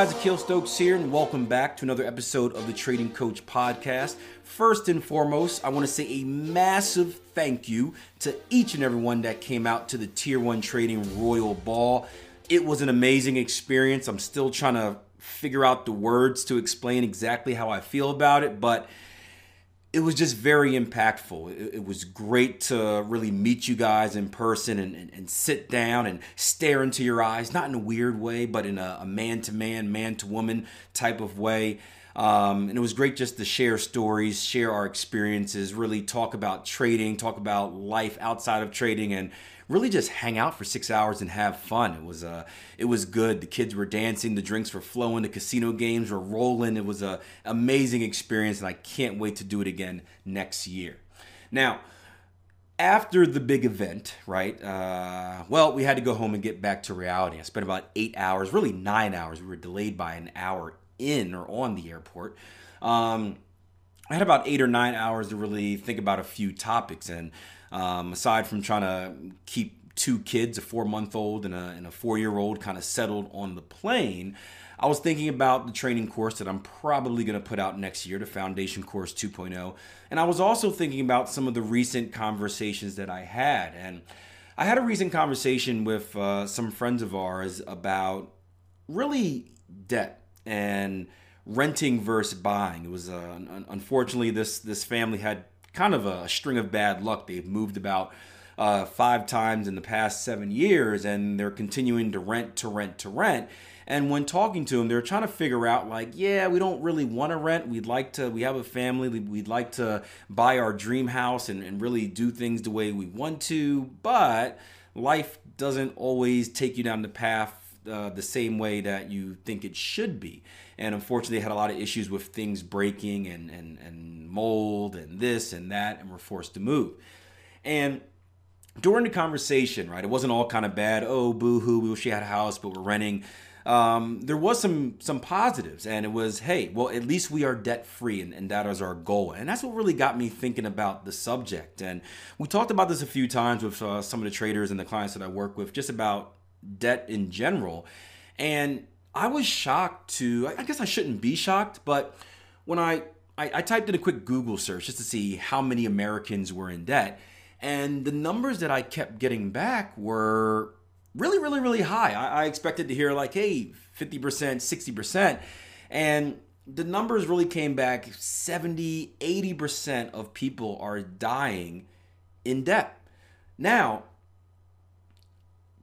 Guys, Akil Stokes here, and welcome back to another episode of the Trading Coach Podcast. First and foremost, I want to say a massive thank you to each and everyone that came out to the Tier 1 Trading Royal Ball. It was an amazing experience. I'm still trying to figure out the words to explain exactly how I feel about it, but it was just very impactful. It, it, was great to really meet you guys in person and, and, and, sit down and stare into your eyes, not in a weird way, but in a man to man, man to woman type of way. Um, and it was great just to share stories, share our experiences, really talk about trading, talk about life outside of trading, and really just hang out for six hours and have fun. It was uh, it was good. The kids were dancing, the drinks were flowing, the casino games were rolling. It was a amazing experience, and I can't wait to do it again next year. Now, after the big event, right? Uh, well, we had to go home and get back to reality. I spent about eight hours, really nine hours. We were delayed by an hour in or on the airport. Um, I had about eight or nine hours to really think about a few topics, and um, aside from trying to keep two kids, a four month old and a, a four year old, kind of settled on the plane, I was thinking about the training course that I'm probably going to put out next year, the Foundation Course 2.0. And I was also thinking about some of the recent conversations that I had. And I had a recent conversation with uh, some friends of ours about really debt and renting versus buying. It was uh, unfortunately this this family had kind of a string of bad luck. They've moved about uh, five times in the past seven years, and they're continuing to rent to rent to rent. And when talking to them, they're trying to figure out, like, yeah, we don't really want to rent. We'd like to, we have a family. We'd like to buy our dream house and, and really do things the way we want to. But life doesn't always take you down the path uh, the same way that you think it should be. And unfortunately, they had a lot of issues with things breaking and, and, and mold and this and that, and were forced to move. And during the conversation, right, it wasn't all kind of bad. Oh, boo hoo, we wish we had a house, but we're renting. Um, there was some some positives, and it was, hey, well, at least we are debt free, and, and that is our goal. And that's what really got me thinking about the subject. And we talked about this a few times with uh, some of the traders and the clients that I work with, just about debt in general. And I was shocked to, I guess I shouldn't be shocked, but when I, I, I, typed in a quick Google search just to see how many Americans were in debt, and the numbers that I kept getting back were really, really, really high. I, I expected to hear like, hey, 50%, 60%. And the numbers really came back 70, 80% of people are dying in debt. Now,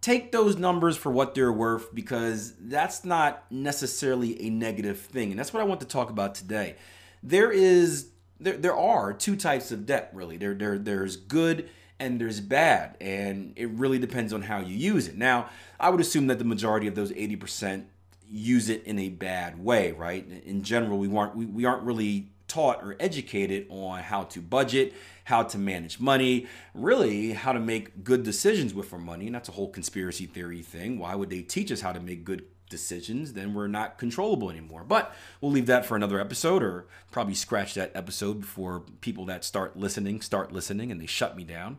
take those numbers for what they're worth because that's not necessarily a negative thing. And that's what I want to talk about today. There is there, there are two types of debt really. There, there there's good and there's bad and it really depends on how you use it. Now, I would assume that the majority of those 80% use it in a bad way, right? In general, we aren't we, we aren't really taught or educated on how to budget, how to manage money, really how to make good decisions with our money. And that's a whole conspiracy theory thing. Why would they teach us how to make good decisions? Then we're not controllable anymore. But we'll leave that for another episode or probably scratch that episode before people that start listening start listening and they shut me down.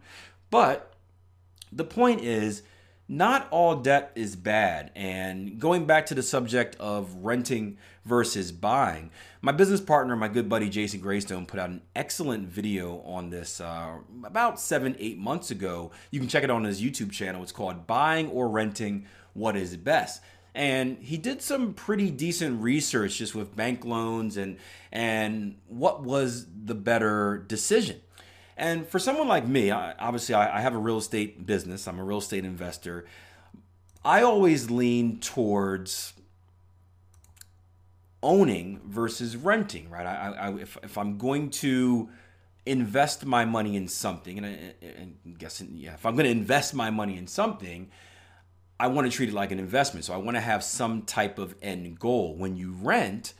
But the point is, not all debt is bad. And going back to the subject of renting versus buying, my business partner, my good buddy Jason Graystone, put out an excellent video on this uh, about seven, eight months ago. You can check it on his YouTube channel. It's called Buying or Renting What is Best. And he did some pretty decent research just with bank loans and and what was the better decision. And for someone like me, I, obviously, I, I have a real estate business, I'm a real estate investor. I always lean towards owning versus renting, right? I, I, if, if I'm going to invest my money in something, and, I, am guessing, yeah, if I'm going to invest my money in something, I want to treat it like an investment. So I want to have some type of end goal. When you rent,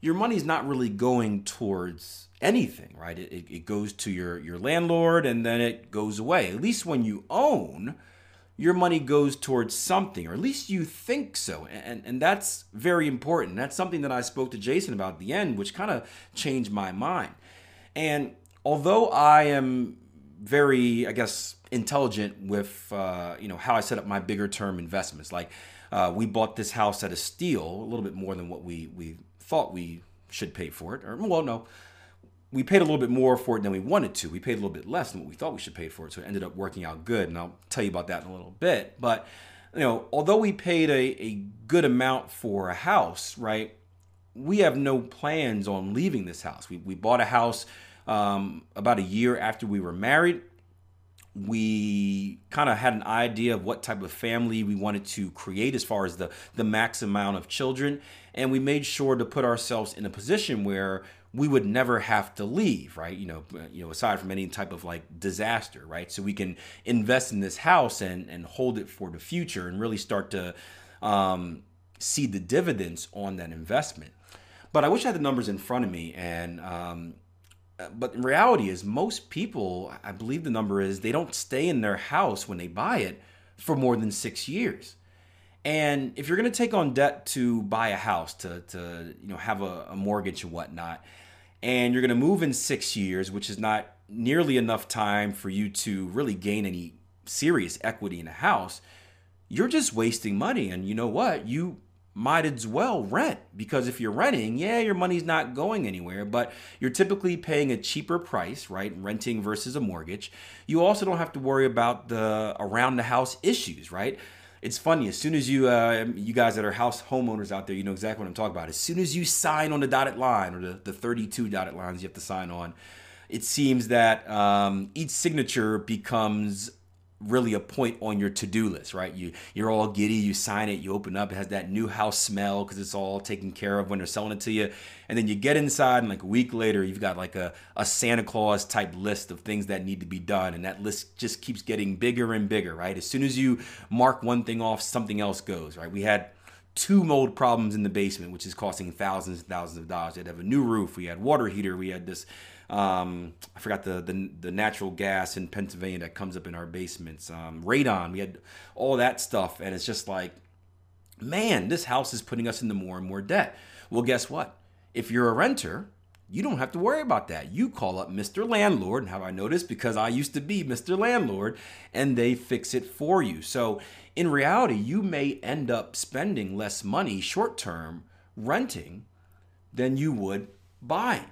your money's not really going towards anything, right? It, it goes to your, your landlord and then it goes away. At least when you own, your money goes towards something, or at least you think so. And, and that's very important. That's something that I spoke to Jason about at the end, which kind of changed my mind. And although I am very, I guess, intelligent with, uh, you know, how I set up my bigger term investments, like uh, we bought this house at a steal, a little bit more than what we, we thought we should pay for it. Or, well, no, we paid a little bit more for it than we wanted to. We paid a little bit less than what we thought we should pay for it. So it ended up working out good. And I'll tell you about that in a little bit. But, you know, although we paid a, a good amount for a house, right, we have no plans on leaving this house. We, we bought a house um, about a year after we were married. We kind of had an idea of what type of family we wanted to create as far as the, the max amount of children. And we made sure to put ourselves in a position where we would never have to leave, right? You know, you know, aside from any type of like disaster, right? So we can invest in this house and and hold it for the future and really start to um, see the dividends on that investment. But I wish I had the numbers in front of me, and um, but in reality is most people, I believe the number is they don't stay in their house when they buy it for more than six years. And if you're going to take on debt to buy a house, to, to you know have a, a mortgage and whatnot, and you're going to move in six years, which is not nearly enough time for you to really gain any serious equity in a house, you're just wasting money. And you know what? You might as well rent because if you're renting, yeah, your money's not going anywhere, but you're typically paying a cheaper price, right? Renting versus a mortgage. You also don't have to worry about the around the house issues, right? it's funny as soon as you uh, you guys that are house homeowners out there you know exactly what i'm talking about as soon as you sign on the dotted line or the, the 32 dotted lines you have to sign on it seems that um, each signature becomes really a point on your to-do list right? You you're all giddy you sign it you open up it has that new house smell because it's all taken care of when they're selling it to you. And then you get inside and like a week later you've got like a, a santa claus type list of things that need to be done and that list just keeps getting bigger and bigger right? As soon as you mark one thing off something else goes right? We had two mold problems in the basement which is costing thousands and thousands of dollars. We had to have a new roof we had water heater we had this um, I forgot the, the, the natural gas in Pennsylvania that comes up in our basements. Um, radon, we had all that stuff, and it's just like, man, this house is putting us into more and more debt. Well, guess what? If you're a renter, you don't have to worry about that. You call up Mr. Landlord, and how I noticed? Because I used to be Mr. Landlord, and they fix it for you. So in reality, you may end up spending less money short term renting than you would buying.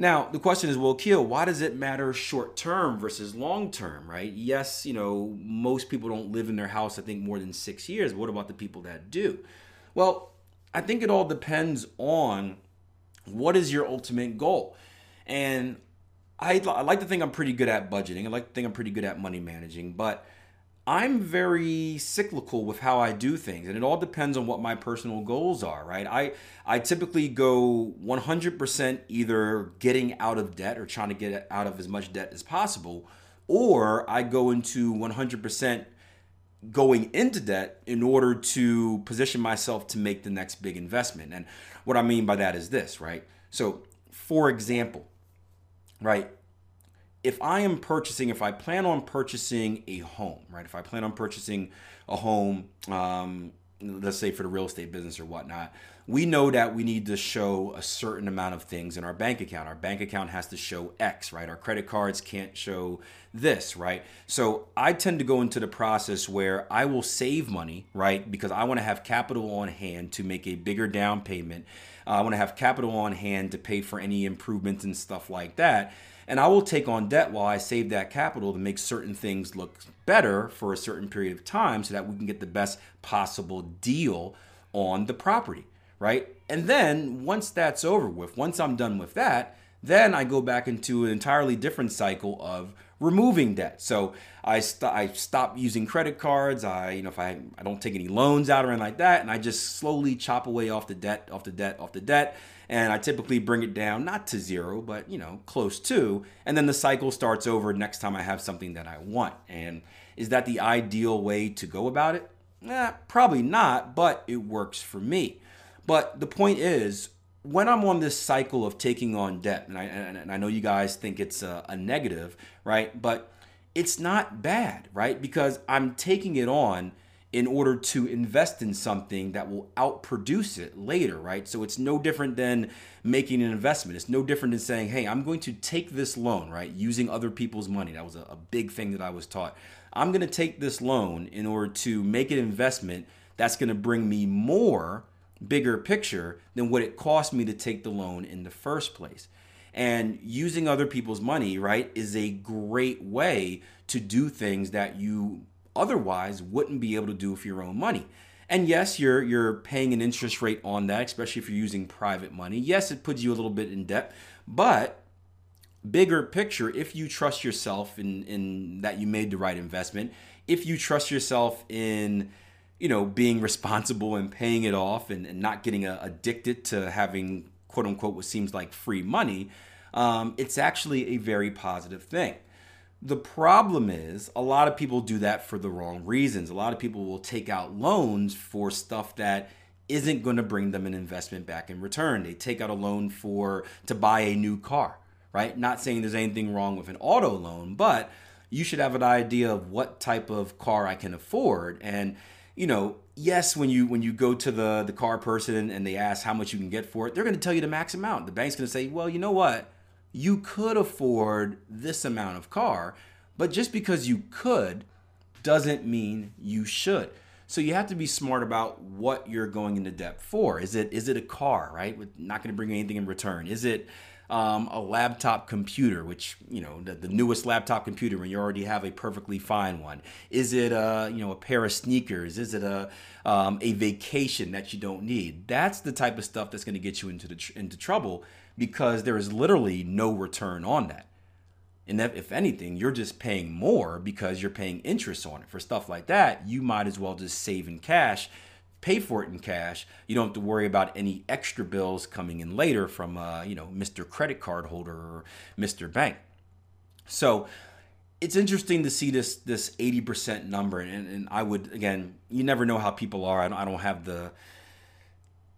Now, the question is, well, Keel, why does it matter short term versus long term, right? Yes, you know, most people don't live in their house, I think, more than six years. What about the people that do? Well, I think it all depends on what is your ultimate goal. And I, I like to think I'm pretty good at budgeting. I like to think I'm pretty good at money managing, but I'm very cyclical with how I do things, and it all depends on what my personal goals are, right? I I typically go 100% either getting out of debt or trying to get out of as much debt as possible, or I go into 100% going into debt in order to position myself to make the next big investment. And what I mean by that is this, right? So, for example, right, if I am purchasing, if I plan on purchasing a home, right? If I plan on purchasing a home, um, let's say for the real estate business or whatnot, we know that we need to show a certain amount of things in our bank account. Our bank account has to show X, right? Our credit cards can't show this, right? So I tend to go into the process where I will save money, right? Because I want to have capital on hand to make a bigger down payment. Uh, I want to have capital on hand to pay for any improvements and stuff like that. And I will take on debt while I save that capital to make certain things look better for a certain period of time so that we can get the best possible deal on the property, right? And then once that's over with, once I'm done with that, then I go back into an entirely different cycle of removing debt. So I, st- I stop using credit cards. I, you know, if I, I don't take any loans out or anything like that, and I just slowly chop away off the debt, off the debt, off the debt and I typically bring it down not to zero, but you know, close to, and then the cycle starts over next time I have something that I want. And is that the ideal way to go about it? Eh, probably not, but it works for me. But the point is, when I'm on this cycle of taking on debt, and I, and I know you guys think it's a, a negative, right? But it's not bad, right? Because I'm taking it on in order to invest in something that will outproduce it later, right? So it's no different than making an investment. It's no different than saying, hey, I'm going to take this loan, right? Using other people's money. That was a, a big thing that I was taught. I'm going to take this loan in order to make an investment that's going to bring me more bigger picture than what it cost me to take the loan in the first place. And using other people's money, right, is a great way to do things that you otherwise wouldn't be able to do with your own money. And yes, you're you're paying an interest rate on that, especially if you're using private money. Yes, it puts you a little bit in debt, but bigger picture, if you trust yourself in in that you made the right investment, if you trust yourself in you know being responsible and paying it off and, and not getting uh, addicted to having quote unquote what seems like free money, um, it's actually a very positive thing. The problem is, a lot of people do that for the wrong reasons. A lot of people will take out loans for stuff that isn't going to bring them an investment back in return. They take out a loan for to buy a new car, right? Not saying there's anything wrong with an auto loan, but you should have an idea of what type of car I can afford and you know, yes, when you when you go to the the car person and they ask how much you can get for it, they're going to tell you the max amount. The bank's going to say, "Well, you know what? you could afford this amount of car, but just because you could doesn't mean you should. So you have to be smart about what you're going into debt for. Is it is it a car, right? Not going to bring anything in return? Is it um, a laptop computer, which you know the, the, newest laptop computer when you already have a perfectly fine one? Is it a you know a pair of sneakers? Is it a um, a vacation that you don't need? That's the type of stuff that's going to get you into the into trouble because there is literally no return on that. And if anything, you're just paying more because you're paying interest on it. For stuff like that, you might as well just save in cash, pay for it in cash. You don't have to worry about any extra bills coming in later from, uh, you know, Mr. Credit Card Holder or Mr. Bank. So it's interesting to see this this 80% number. And, and I would, again, you never know how people are. I don't, I don't have the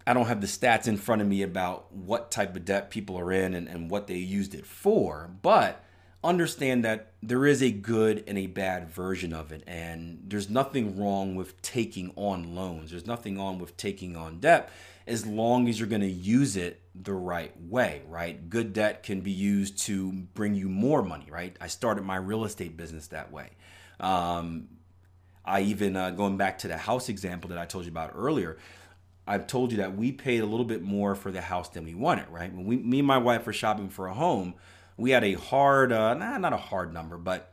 I don't have the stats in front of me about what type of debt people are in and, and what they used it for, but understand that there is a good and a bad version of it. And there's nothing wrong with taking on loans, there's nothing wrong with taking on debt as long as you're going to use it the right way, right? Good debt can be used to bring you more money, right? I started my real estate business that way. Um, I even, uh, going back to the house example that I told you about earlier, I've told you that we paid a little bit more for the house than we wanted, right? When we, me and my wife were shopping for a home, we had a hard, uh, nah, not a hard number, but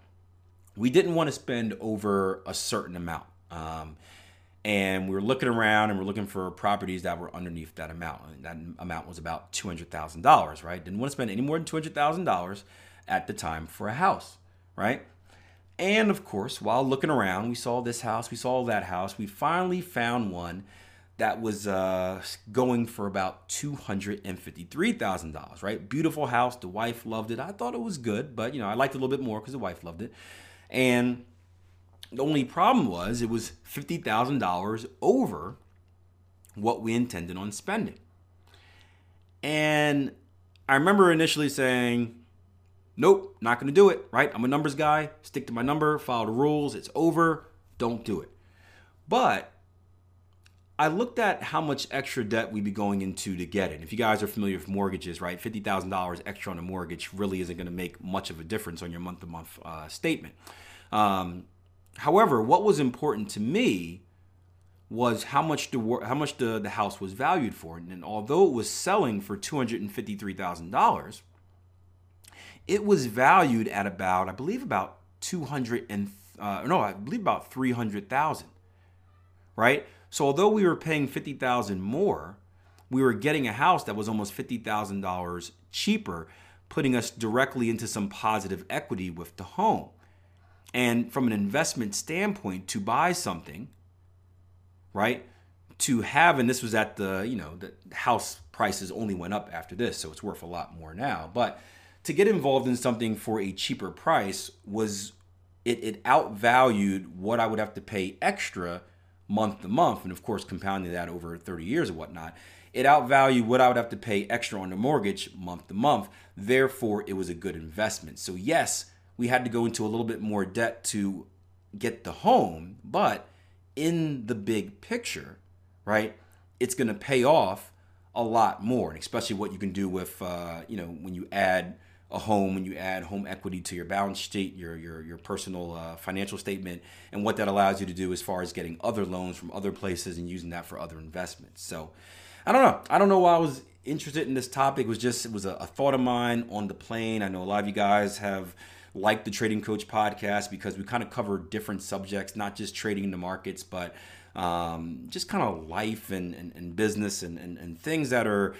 we didn't want to spend over a certain amount. Um, and we were looking around and we are looking for properties that were underneath that amount. And that amount was about two hundred thousand dollars, right? Didn't want to spend any more than two hundred thousand dollars at the time for a house, right? And of course, while looking around, we saw this house, we saw that house. We finally found one that was uh, going for about $253,000, right? Beautiful house. The wife loved it. I thought it was good, but you know, I liked it a little bit more because the wife loved it. And the only problem was it was $50,000 over what we intended on spending. And I remember initially saying, nope, not going to do it, right? I'm a numbers guy, stick to my number, follow the rules, it's over, don't do it. But I looked at how much extra debt we'd be going into to get it. If you guys are familiar with mortgages, right, fifty thousand dollars extra on a mortgage really isn't going to make much of a difference on your month-to-month uh, statement. Um, however, what was important to me was how much the how much the, the house was valued for, and although it was selling for two hundred and fifty-three thousand dollars, it was valued at about I believe about two hundred and uh, no, I believe about three hundred thousand, right? So although we were paying 50,000 more, we were getting a house that was almost $50,000 cheaper, putting us directly into some positive equity with the home. And from an investment standpoint, to buy something, right? To have, and this was at the, you know, the house prices only went up after this, so it's worth a lot more now. But to get involved in something for a cheaper price was it, it outvalued what I would have to pay extra month to month, and of course, compounding that over 30 years or whatnot, it outvalued what I would have to pay extra on the mortgage month to month. Therefore, it was a good investment. So, yes, we had to go into a little bit more debt to get the home, but in the big picture, right, it's going to pay off a lot more, and especially what you can do with, uh, you know, when you add a home when you add home equity to your balance sheet, your your your personal uh, financial statement, and what that allows you to do as far as getting other loans from other places and using that for other investments. So, I don't know. I don't know why I was interested in this topic. It was just it was a, a thought of mine on the plane. I know a lot of you guys have liked the Trading Coach podcast because we kind of cover different subjects, not just trading in the markets, but um, just kind of life and, and, and business and, and, and things that are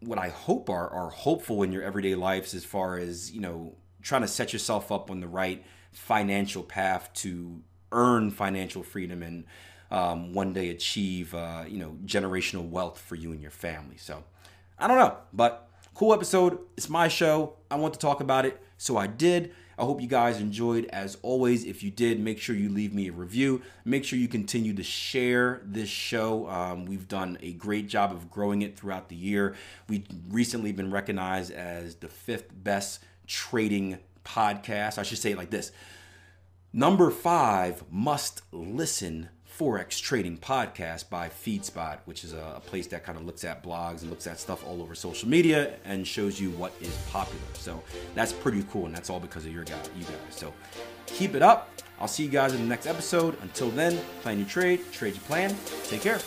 what I hope are are hopeful in your everyday lives as far as you know trying to set yourself up on the right financial path to earn financial freedom and um, one day achieve uh, you know generational wealth for you and your family. So I don't know, but cool episode. It's my show. I want to talk about it, so I did. I hope you guys enjoyed. As always, if you did, make sure you leave me a review. Make sure you continue to share this show. Um, we've done a great job of growing it throughout the year. We've recently been recognized as the fifth best trading podcast. I should say it like this Number five must listen Forex Trading Podcast by FeedSpot, which is a, place that kind of looks at blogs and looks at stuff all over social media and shows you what is popular. So that's pretty cool, and that's all because of your guys, you guys. So keep it up. I'll see you guys in the next episode. Until then, plan your trade, trade your plan. Take care.